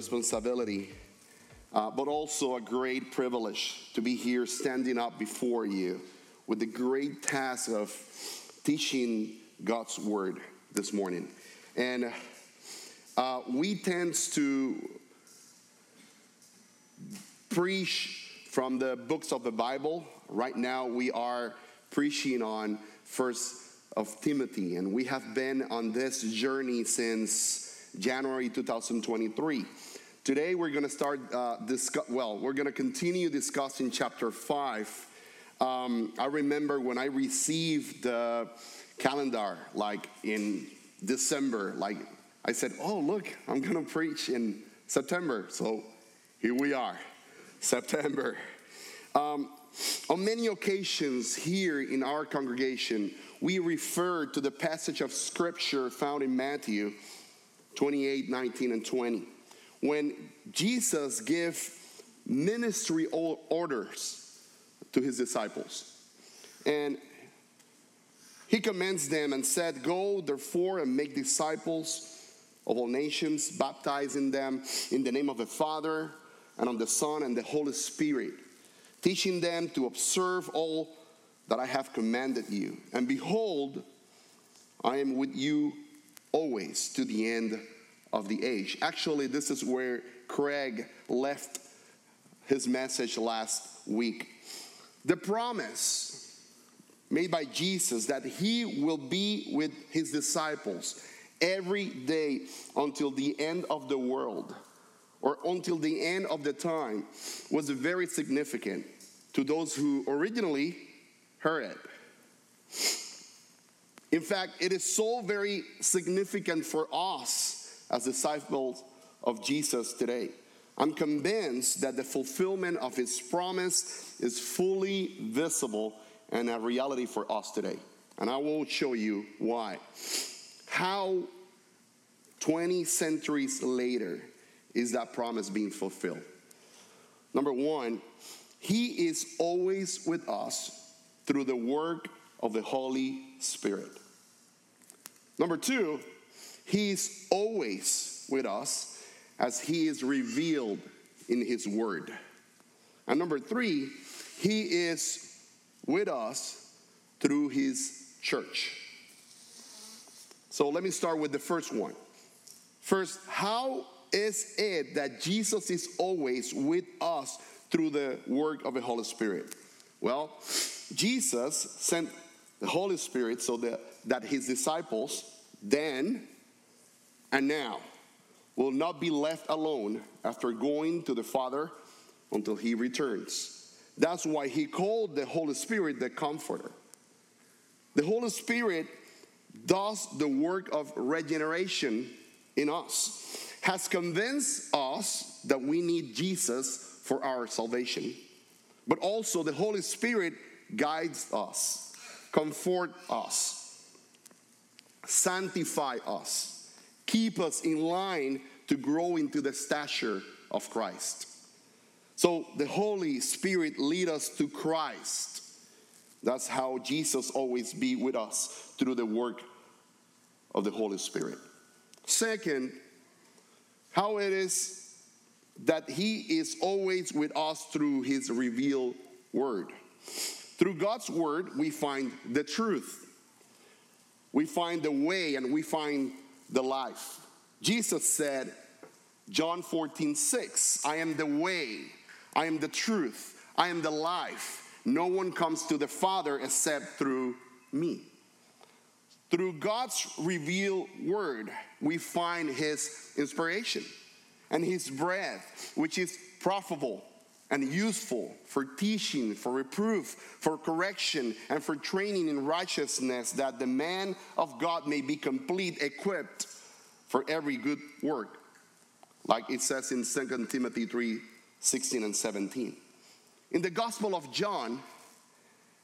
responsibility, uh, but also a great privilege to be here standing up before you with the great task of teaching God's word this morning. And uh, we tend to preach from the books of the Bible. Right now, we are preaching on First of Timothy, and we have been on this journey since January 2023. Today, we're going to start uh, discuss. Well, we're going to continue discussing chapter five. Um, I remember when I received the calendar, like in December, like I said, "Oh, look, I'm going to preach in September." So here we are. September. Um, on many occasions here in our congregation, we refer to the passage of scripture found in Matthew 28 19 and 20 when jesus gave ministry orders to his disciples and he commands them and said go therefore and make disciples of all nations baptizing them in the name of the father and of the son and the holy spirit teaching them to observe all that I have commanded you. And behold, I am with you always to the end of the age. Actually, this is where Craig left his message last week. The promise made by Jesus that he will be with his disciples every day until the end of the world or until the end of the time was very significant to those who originally heard it. In fact, it is so very significant for us as disciples of Jesus today. I'm convinced that the fulfillment of his promise is fully visible and a reality for us today. And I will show you why. How 20 centuries later is that promise being fulfilled? Number one, he is always with us through the work of the Holy Spirit. Number two, He's always with us as He is revealed in His Word. And number three, He is with us through His church. So let me start with the first one. First, how is it that Jesus is always with us through the work of the Holy Spirit? Well, Jesus sent the Holy Spirit so that, that his disciples then and now will not be left alone after going to the Father until he returns. That's why he called the Holy Spirit the Comforter. The Holy Spirit does the work of regeneration in us, has convinced us that we need Jesus for our salvation. But also, the Holy Spirit guides us, comfort us, sanctify us, keep us in line to grow into the stature of Christ. So the Holy Spirit lead us to Christ. That's how Jesus always be with us through the work of the Holy Spirit. Second, how it is that he is always with us through his revealed word. Through God's word, we find the truth. We find the way and we find the life. Jesus said, John 14, 6, I am the way, I am the truth, I am the life. No one comes to the Father except through me. Through God's revealed word, we find his inspiration and his breath, which is profitable and useful for teaching, for reproof, for correction, and for training in righteousness, that the man of God may be complete, equipped for every good work. like it says in 2 Timothy 3 16 and 17. In the Gospel of John,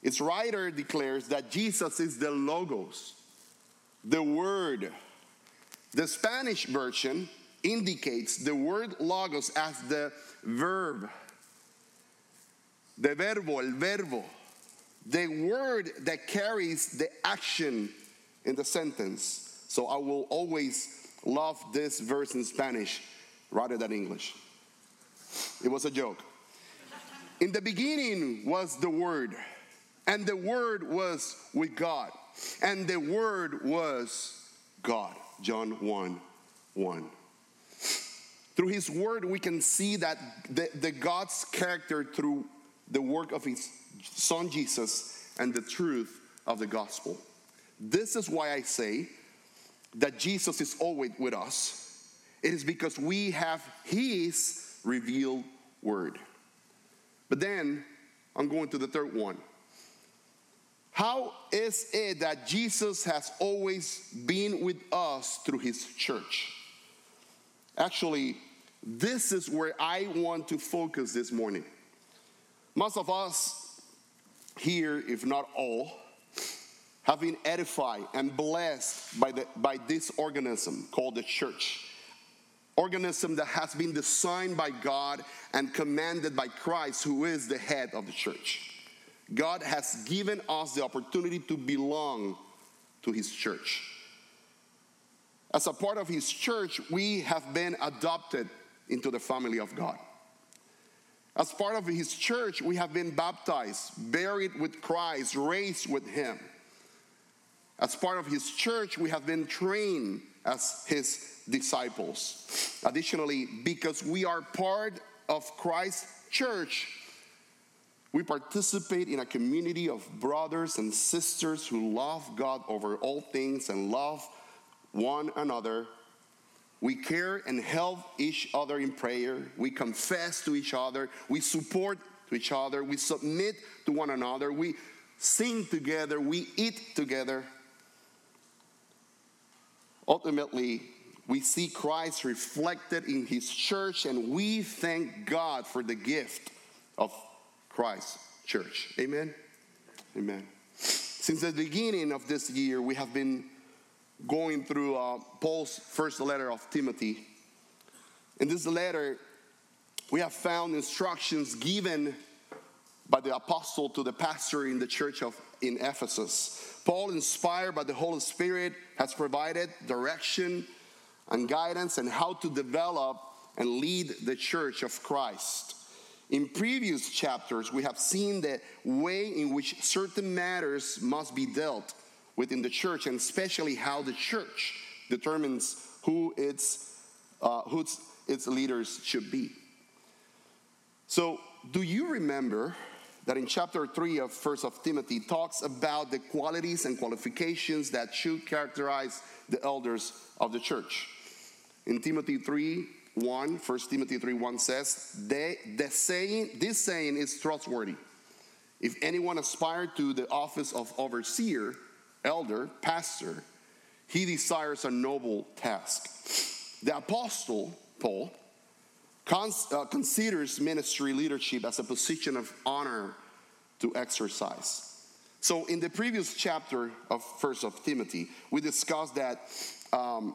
its writer declares that Jesus is the Logos, the Word. The Spanish version indicates the word Logos as the verb, the verbo, el verbo, the word that carries the action in the sentence. So I will always love this verse in Spanish rather than English. It was a joke. In the beginning was the Word, and the Word was with God, and the Word was God. John 1 1. Through His Word, we can see that the, the God's character through the work of His Son Jesus and the truth of the gospel. This is why I say that Jesus is always with us. It is because we have His revealed Word. But then I'm going to the third one. How is it that Jesus has always been with us through his church? Actually, this is where I want to focus this morning. Most of us here, if not all, have been edified and blessed by, the, by this organism called the church organism that has been designed by God and commanded by Christ, who is the head of the church. God has given us the opportunity to belong to His church. As a part of His church, we have been adopted into the family of God. As part of His church, we have been baptized, buried with Christ, raised with Him. As part of His church, we have been trained as His disciples. Additionally, because we are part of Christ's church, we participate in a community of brothers and sisters who love God over all things and love one another. We care and help each other in prayer. We confess to each other. We support to each other. We submit to one another. We sing together. We eat together. Ultimately, we see Christ reflected in his church, and we thank God for the gift of Christ's church. Amen? Amen. Since the beginning of this year, we have been going through uh, Paul's first letter of Timothy. In this letter, we have found instructions given by the apostle to the pastor in the church of in Ephesus. Paul, inspired by the Holy Spirit, has provided direction and guidance and how to develop and lead the church of Christ. In previous chapters, we have seen the way in which certain matters must be dealt with in the church, and especially how the church determines who its, uh, who its, leaders should be. So, do you remember that in chapter 3 of First of Timothy talks about the qualities and qualifications that should characterize the elders of the church? In Timothy 3 1, 1 Timothy 3 1 says, they, the saying, This saying is trustworthy. If anyone aspire to the office of overseer, elder, pastor, he desires a noble task. The apostle, Paul, cons- uh, considers ministry leadership as a position of honor to exercise. So, in the previous chapter of First of Timothy, we discussed that um,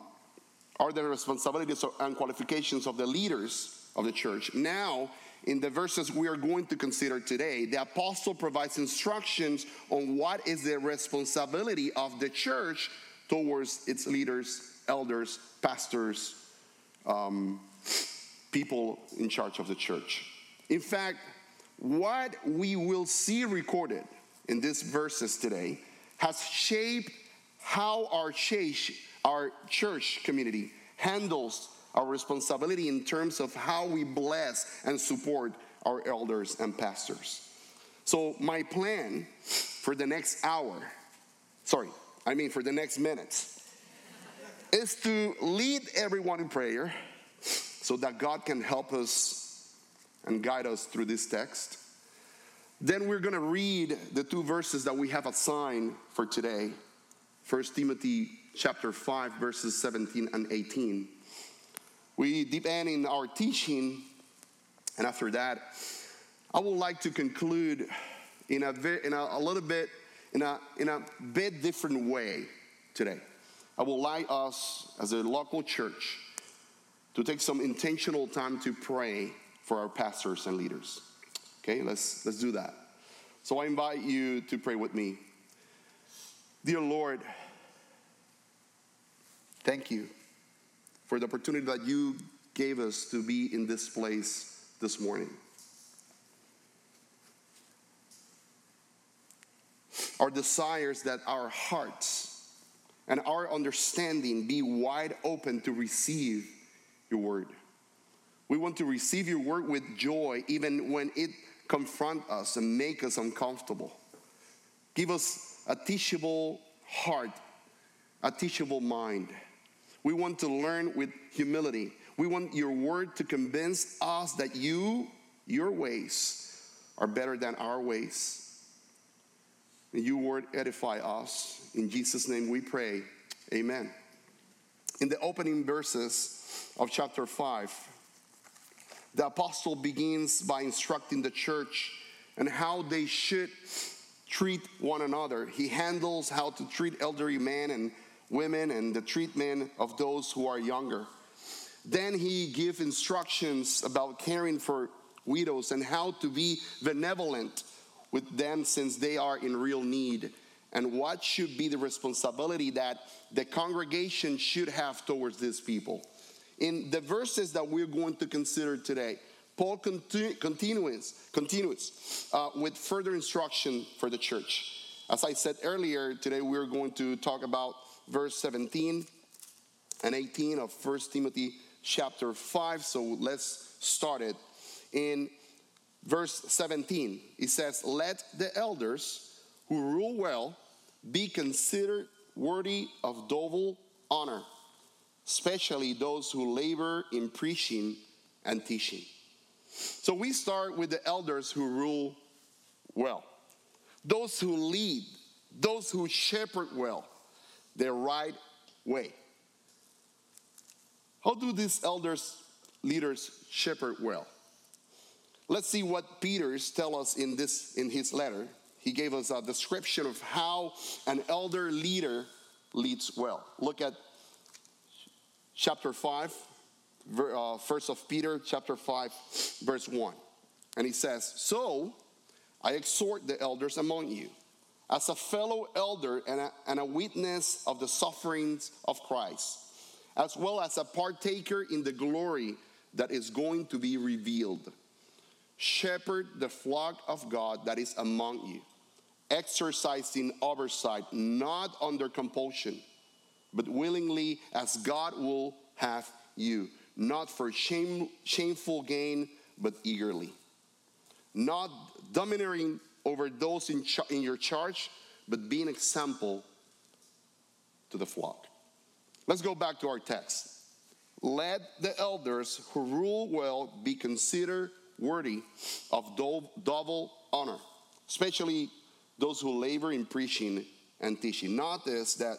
are the responsibilities and qualifications of the leaders of the church. Now, in the verses we are going to consider today, the apostle provides instructions on what is the responsibility of the church towards its leaders, elders, pastors, um, people in charge of the church. In fact, what we will see recorded in these verses today has shaped how our church our church community handles our responsibility in terms of how we bless and support our elders and pastors. So, my plan for the next hour, sorry, I mean for the next minutes, is to lead everyone in prayer so that God can help us and guide us through this text. Then we're going to read the two verses that we have assigned for today. First Timothy chapter 5 verses 17 and 18. We deep end in our teaching, and after that, I would like to conclude in a, in a, a little bit, in a, in a bit different way today. I would like us as a local church to take some intentional time to pray for our pastors and leaders. Okay, let's, let's do that. So I invite you to pray with me. Dear Lord, thank you for the opportunity that you gave us to be in this place this morning. Our desires that our hearts and our understanding be wide open to receive your word. We want to receive your word with joy even when it confront us and make us uncomfortable. Give us a teachable heart, a teachable mind. We want to learn with humility. We want your word to convince us that you, your ways, are better than our ways. And your word edify us. In Jesus' name we pray. Amen. In the opening verses of chapter 5, the apostle begins by instructing the church and how they should treat one another. He handles how to treat elderly men and women and the treatment of those who are younger. Then he gives instructions about caring for widows and how to be benevolent with them since they are in real need and what should be the responsibility that the congregation should have towards these people. In the verses that we're going to consider today, Paul continu- continues, continues uh, with further instruction for the church. As I said earlier, today we're going to talk about verse 17 and 18 of 1 Timothy chapter 5. So let's start it. In verse 17, it says, Let the elders who rule well be considered worthy of double honor, especially those who labor in preaching and teaching. So we start with the elders who rule well, those who lead, those who shepherd well, the right way. How do these elders, leaders shepherd well? Let's see what Peter's tell us in this in his letter. He gave us a description of how an elder leader leads well. Look at chapter 5, uh, first of Peter, chapter 5, verse 1. And he says, So I exhort the elders among you, as a fellow elder and a, and a witness of the sufferings of Christ, as well as a partaker in the glory that is going to be revealed. Shepherd the flock of God that is among you, exercising oversight, not under compulsion, but willingly as God will have you, not for shame, shameful gain, but eagerly. Not domineering over those in, in your charge, but be an example to the flock. Let's go back to our text. Let the elders who rule well be considered worthy of double honor, especially those who labor in preaching and teaching. Notice that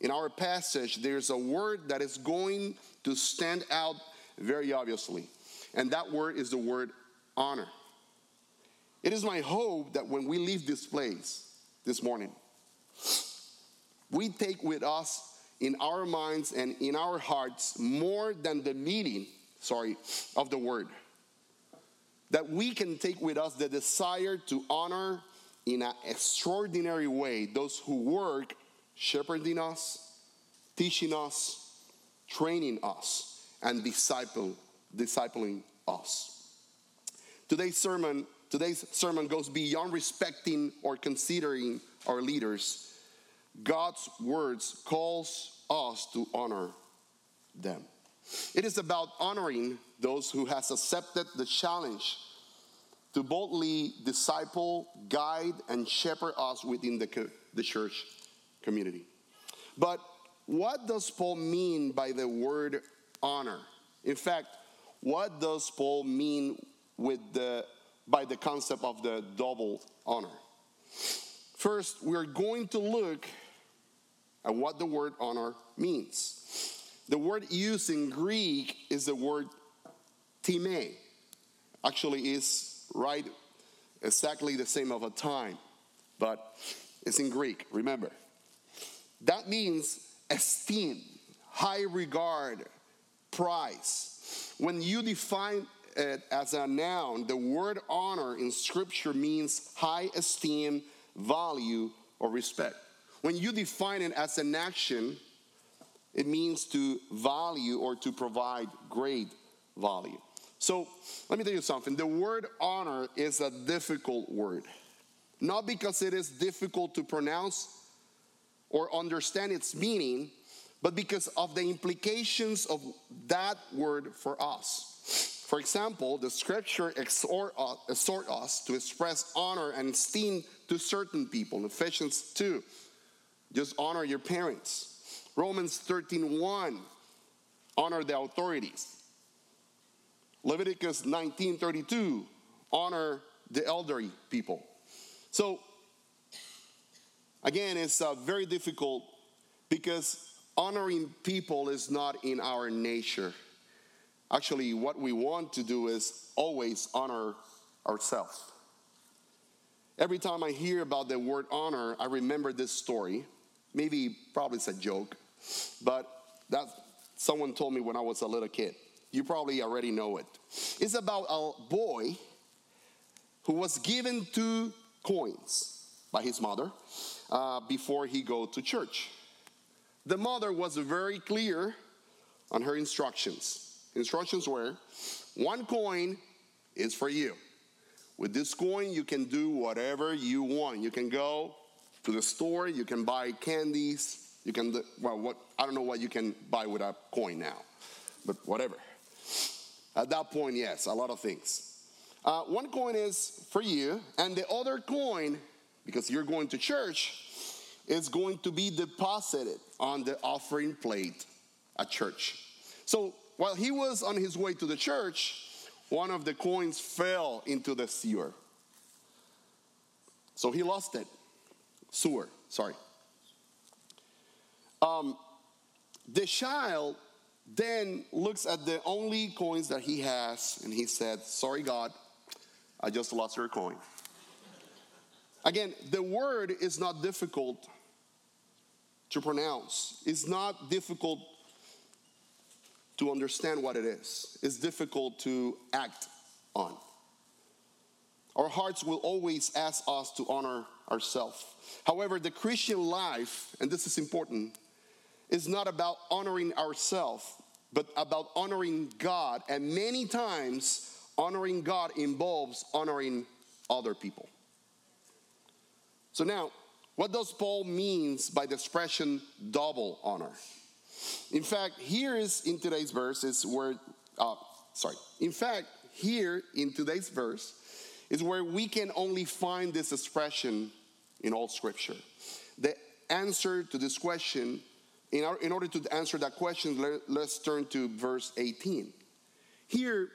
in our passage, there's a word that is going to stand out very obviously, and that word is the word honor. It is my hope that when we leave this place this morning, we take with us in our minds and in our hearts more than the meaning, sorry, of the word. That we can take with us the desire to honor in an extraordinary way those who work shepherding us, teaching us, training us, and disciple, discipling us. Today's sermon, today's sermon goes beyond respecting or considering our leaders. God's words calls us to honor them. It is about honoring those who has accepted the challenge to boldly disciple, guide, and shepherd us within the, the church community. But what does Paul mean by the word honor? In fact, what does Paul mean with the by the concept of the double honor? First, we're going to look at what the word honor means. The word used in Greek is the word time. Actually, is right exactly the same of a time, but it's in Greek, remember. That means esteem, high regard, prize. When you define as a noun, the word honor in scripture means high esteem, value, or respect. When you define it as an action, it means to value or to provide great value. So let me tell you something. The word honor is a difficult word. Not because it is difficult to pronounce or understand its meaning, but because of the implications of that word for us. For example, the scripture exhort us to express honor and esteem to certain people. Ephesians 2, just honor your parents. Romans 13 1, honor the authorities. Leviticus 19:32, honor the elderly people. So again, it's uh, very difficult because honoring people is not in our nature. Actually, what we want to do is always honor ourselves. Every time I hear about the word honor, I remember this story. Maybe, probably it's a joke, but that someone told me when I was a little kid. You probably already know it. It's about a boy who was given two coins by his mother uh, before he go to church. The mother was very clear on her instructions. Instructions were one coin is for you. With this coin, you can do whatever you want. You can go to the store, you can buy candies, you can, well, what, I don't know what you can buy with a coin now, but whatever. At that point, yes, a lot of things. Uh, one coin is for you, and the other coin, because you're going to church, is going to be deposited on the offering plate at church. So while he was on his way to the church, one of the coins fell into the sewer. So he lost it. Sewer, sorry. Um, the child then looks at the only coins that he has and he said, Sorry, God, I just lost your coin. Again, the word is not difficult to pronounce, it's not difficult to understand what it is, it's difficult to act on. Our hearts will always ask us to honor ourselves. However, the Christian life, and this is important, is not about honoring ourselves, but about honoring God. And many times, honoring God involves honoring other people. So now, what does Paul means by the expression double honor? In fact, here is in today's verse is where, uh, sorry. In fact, here in today's verse is where we can only find this expression in all Scripture. The answer to this question in, our, in order to answer that question, let, us turn to verse 18. Here,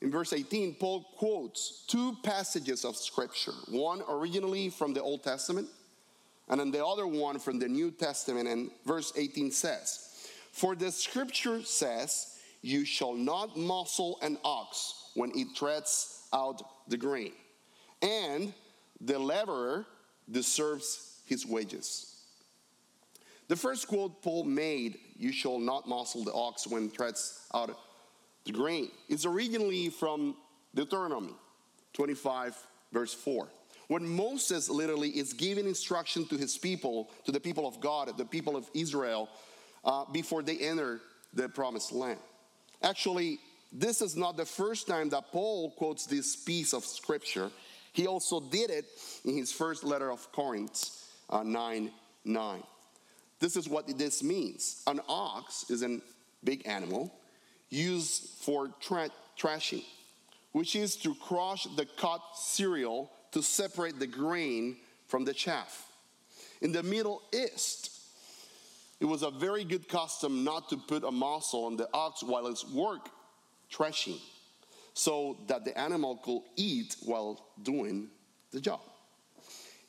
in verse 18, Paul quotes two passages of Scripture one originally from the Old Testament, and then the other one from the New Testament. And verse 18 says, For the Scripture says, You shall not muzzle an ox when it treads out the grain, and the laborer deserves his wages. The first quote Paul made, You shall not muzzle the ox when it treads out the grain, is originally from Deuteronomy 25, verse 4. When Moses literally is giving instruction to his people, to the people of God, the people of Israel, uh, before they enter the promised land. Actually, this is not the first time that Paul quotes this piece of scripture. He also did it in his first letter of Corinth, uh, 9 9. This is what this means. An ox is a big animal used for tra- trashing, which is to crush the cut cereal to separate the grain from the chaff. In the Middle East, it was a very good custom not to put a muzzle on the ox while it's work threshing, so that the animal could eat while doing the job.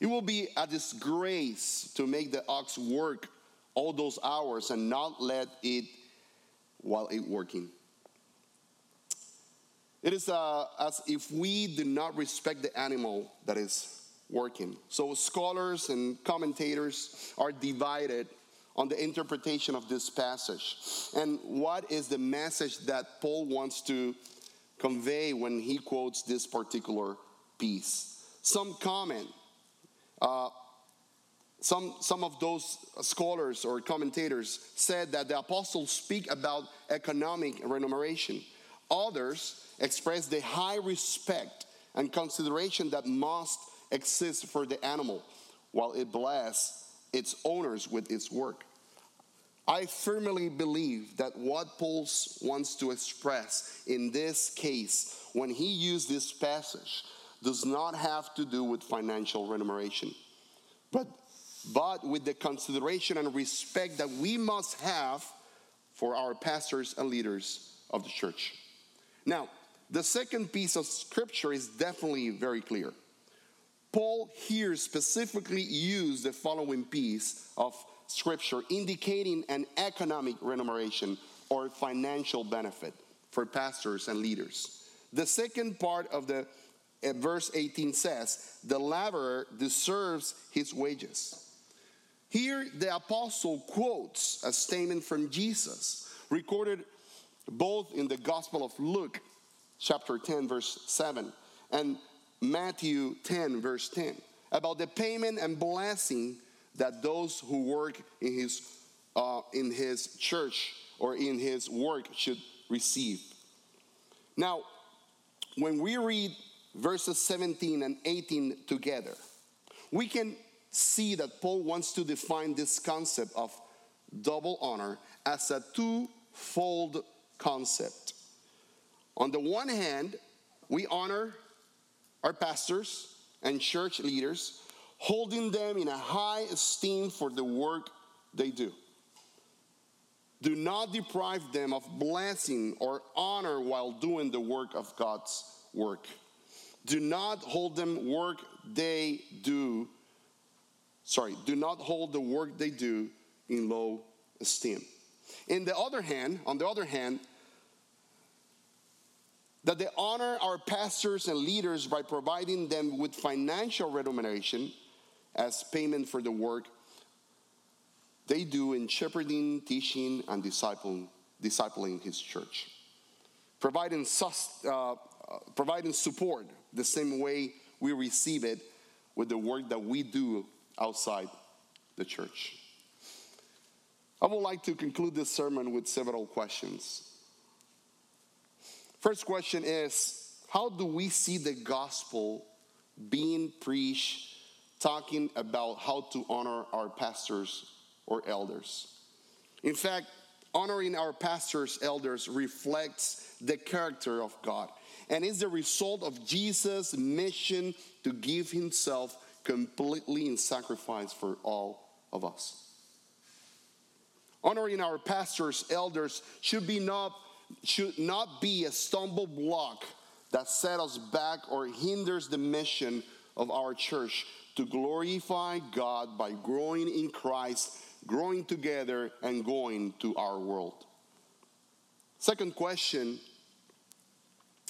It will be a disgrace to make the ox work all those hours and not let it while it working. It is uh, as if we do not respect the animal that is working. So, scholars and commentators are divided on the interpretation of this passage. And what is the message that Paul wants to convey when he quotes this particular piece? Some comment. Uh, some, some of those scholars or commentators said that the apostles speak about economic remuneration. Others express the high respect and consideration that must exist for the animal while it bless its owners with its work. I firmly believe that what Paul wants to express in this case, when he used this passage, does not have to do with financial remuneration, but, but with the consideration and respect that we must have for our pastors and leaders of the church. Now, the second piece of scripture is definitely very clear. Paul here specifically used the following piece of scripture indicating an economic remuneration or financial benefit for pastors and leaders. The second part of the uh, verse 18 says, The laborer deserves his wages. Here, the apostle quotes a statement from Jesus, recorded both in the Gospel of Luke, chapter 10, verse 7, and Matthew 10, verse 10, about the payment and blessing that those who work in his, uh, in his church or in his work should receive. Now, when we read verses 17 and 18 together, we can see that Paul wants to define this concept of double honor as a twofold concept. On the one hand, we honor our pastors and church leaders, holding them in a high esteem for the work they do. Do not deprive them of blessing or honor while doing the work of God's work. Do not hold them work they do. Sorry, do not hold the work they do in low esteem. In the other hand, on the other hand, that they honor our pastors and leaders by providing them with financial remuneration as payment for the work they do in shepherding, teaching, and discipling, discipling his church. Providing, uh, uh, providing support the same way we receive it with the work that we do outside the church. I would like to conclude this sermon with several questions. First question is How do we see the gospel being preached, talking about how to honor our pastors or elders? In fact, honoring our pastors, elders reflects the character of God and is the result of Jesus' mission to give himself completely in sacrifice for all of us. Honoring our pastors, elders should be not should not be a stumble block that set us back or hinders the mission of our church to glorify God by growing in Christ, growing together, and going to our world. Second question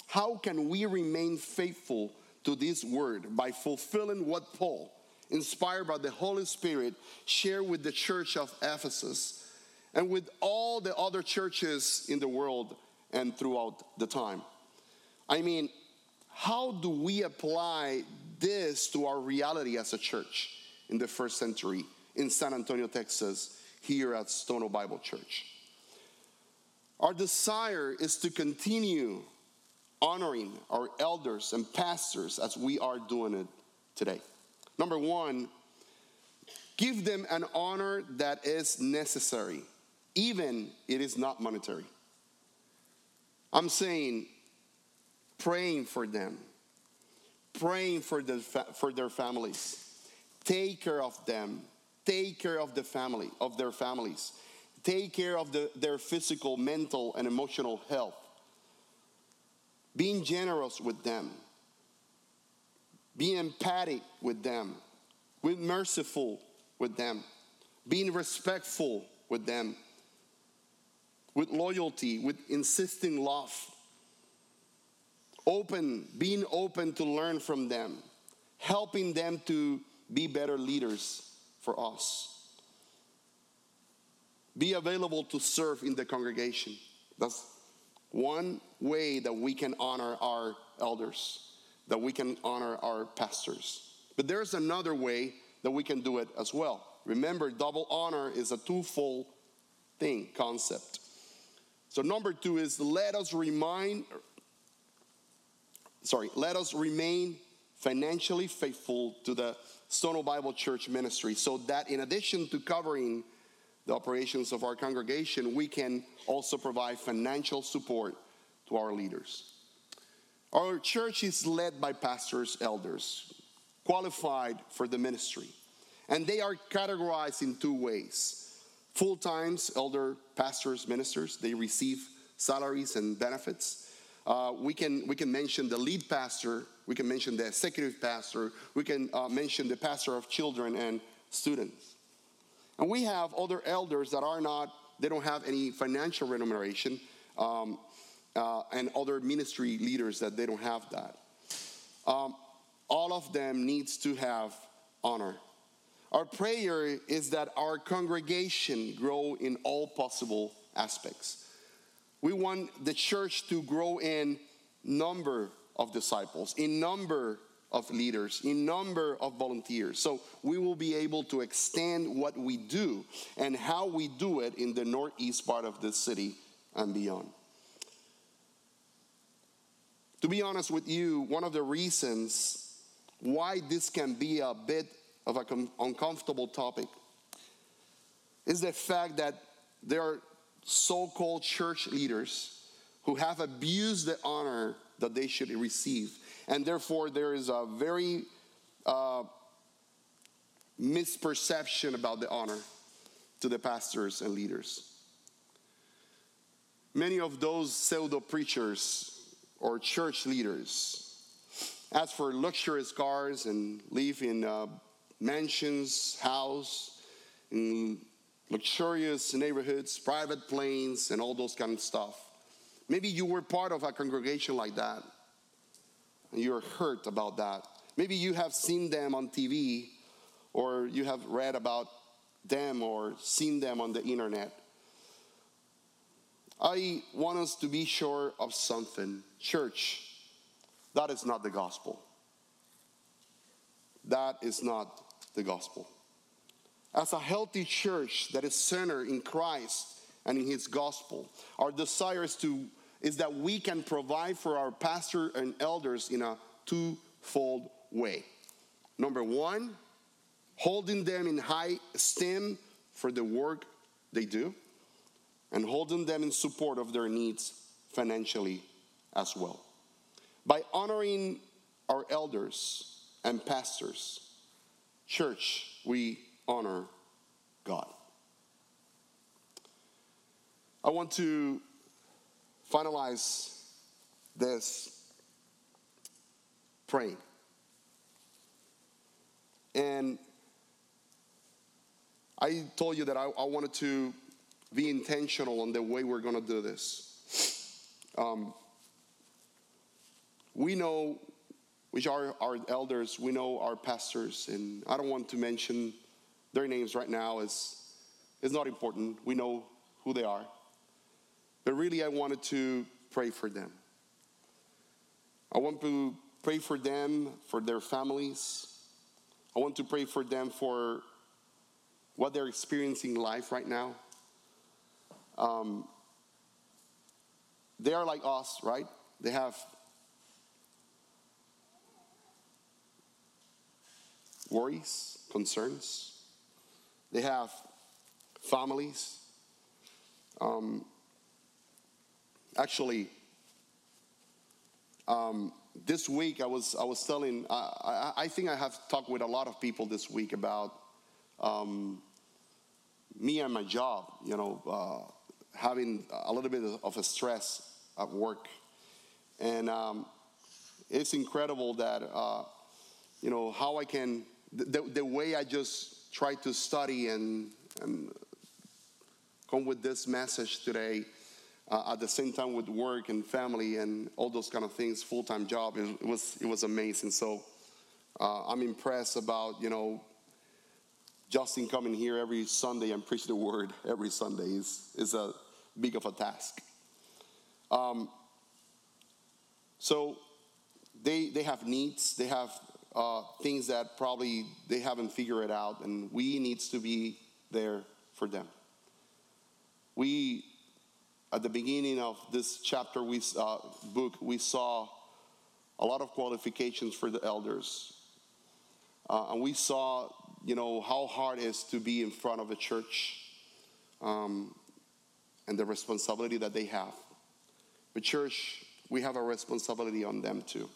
How can we remain faithful to this word by fulfilling what Paul, inspired by the Holy Spirit, shared with the church of Ephesus? And with all the other churches in the world and throughout the time. I mean, how do we apply this to our reality as a church in the first century in San Antonio, Texas, here at Stone Oak Bible Church? Our desire is to continue honoring our elders and pastors as we are doing it today. Number one, give them an honor that is necessary even it is not monetary. I'm saying praying for them, praying for, the for their families. Take care of them. Take care of the family, of their families. Take care of the, their physical, mental, and emotional health. Being generous with them. Being empathic with them. Being merciful with them. Being respectful with them with loyalty, with insisting love. Open, being open to learn from them, helping them to be better leaders for us. Be available to serve in the congregation. That's one way that we can honor our elders, that we can honor our pastors. But there's another way that we can do it as well. Remember, double honor is a twofold thing, concept. So, number two is let us remind, sorry, let us remain financially faithful to the Stone Oak Bible Church ministry so that in addition to covering the operations of our congregation, we can also provide financial support to our leaders. Our church is led by pastors, elders, qualified for the ministry. And they are categorized in two ways full times, elder pastors, ministers, they receive salaries and benefits. Uh, we, can, we can mention the lead pastor, we can mention the executive pastor, we can uh, mention the pastor of children and students. And we have other elders that are not, they don't have any financial remuneration, um, uh, and other ministry leaders that they don't have that. Um, all of them needs to have honor. Our prayer is that our congregation grow in all possible aspects. We want the church to grow in number of disciples, in number of leaders, in number of volunteers. So we will be able to extend what we do and how we do it in the northeast part of the city and beyond. To be honest with you, one of the reasons why this can be a bit of an uncomfortable topic is the fact that there are so called church leaders who have abused the honor that they should receive and therefore, there is a very uh, misperception about the honor to the pastors and leaders. Many of those pseudo preachers or church leaders ask for luxurious cars and live in uh, mansions, house, in luxurious neighborhoods, private planes, and all those kind of stuff. Maybe you were part of a congregation like that and you're hurt about that. Maybe you have seen them on TV or you have read about them or seen them on the internet. I want us to be sure of something. Church, that is not the gospel. That is not the gospel. As a healthy church that is centered in Christ and in his gospel, our desire is to is that we can provide for our pastor and elders in a twofold way. Number one, holding them in high esteem for the work they do, and holding them in support of their needs financially as well. By honoring our elders and pastors, church, we honor God. I want to finalize this praying. And I told you that I, I, wanted to be intentional on the way we're going to do this. Um, we know which are our elders, we know our pastors, and I don't want to mention their names right now. It's, it's not important. We know who they are. But really, I wanted to pray for them. I want to pray for them, for their families. I want to pray for them for what they're experiencing in life right now. Um, they are like us, right? They have worries, concerns. They have families. Um, Actually, um, this week I was I was telling I, I, I, think I have talked with a lot of people this week about um, me and my job. You know, uh, having a little bit of a stress at work, and um, it's incredible that uh, you know how I can the, the way I just try to study and and come with this message today uh, at the same time with work and family and all those kind of things, full time job. It, it, was it was amazing. So uh, I'm impressed about you know Justin coming here every Sunday and preaching the word every Sunday is is a big of a task. Um, so they they have needs. They have uh, things that probably they haven't figured out, and we needs to be there for them. We, at the beginning of this chapter, we uh, book, we saw a lot of qualifications for the elders, uh, and we saw, you know, how hard it is to be in front of a church, um, and the responsibility that they have. But church, we have a responsibility on them too.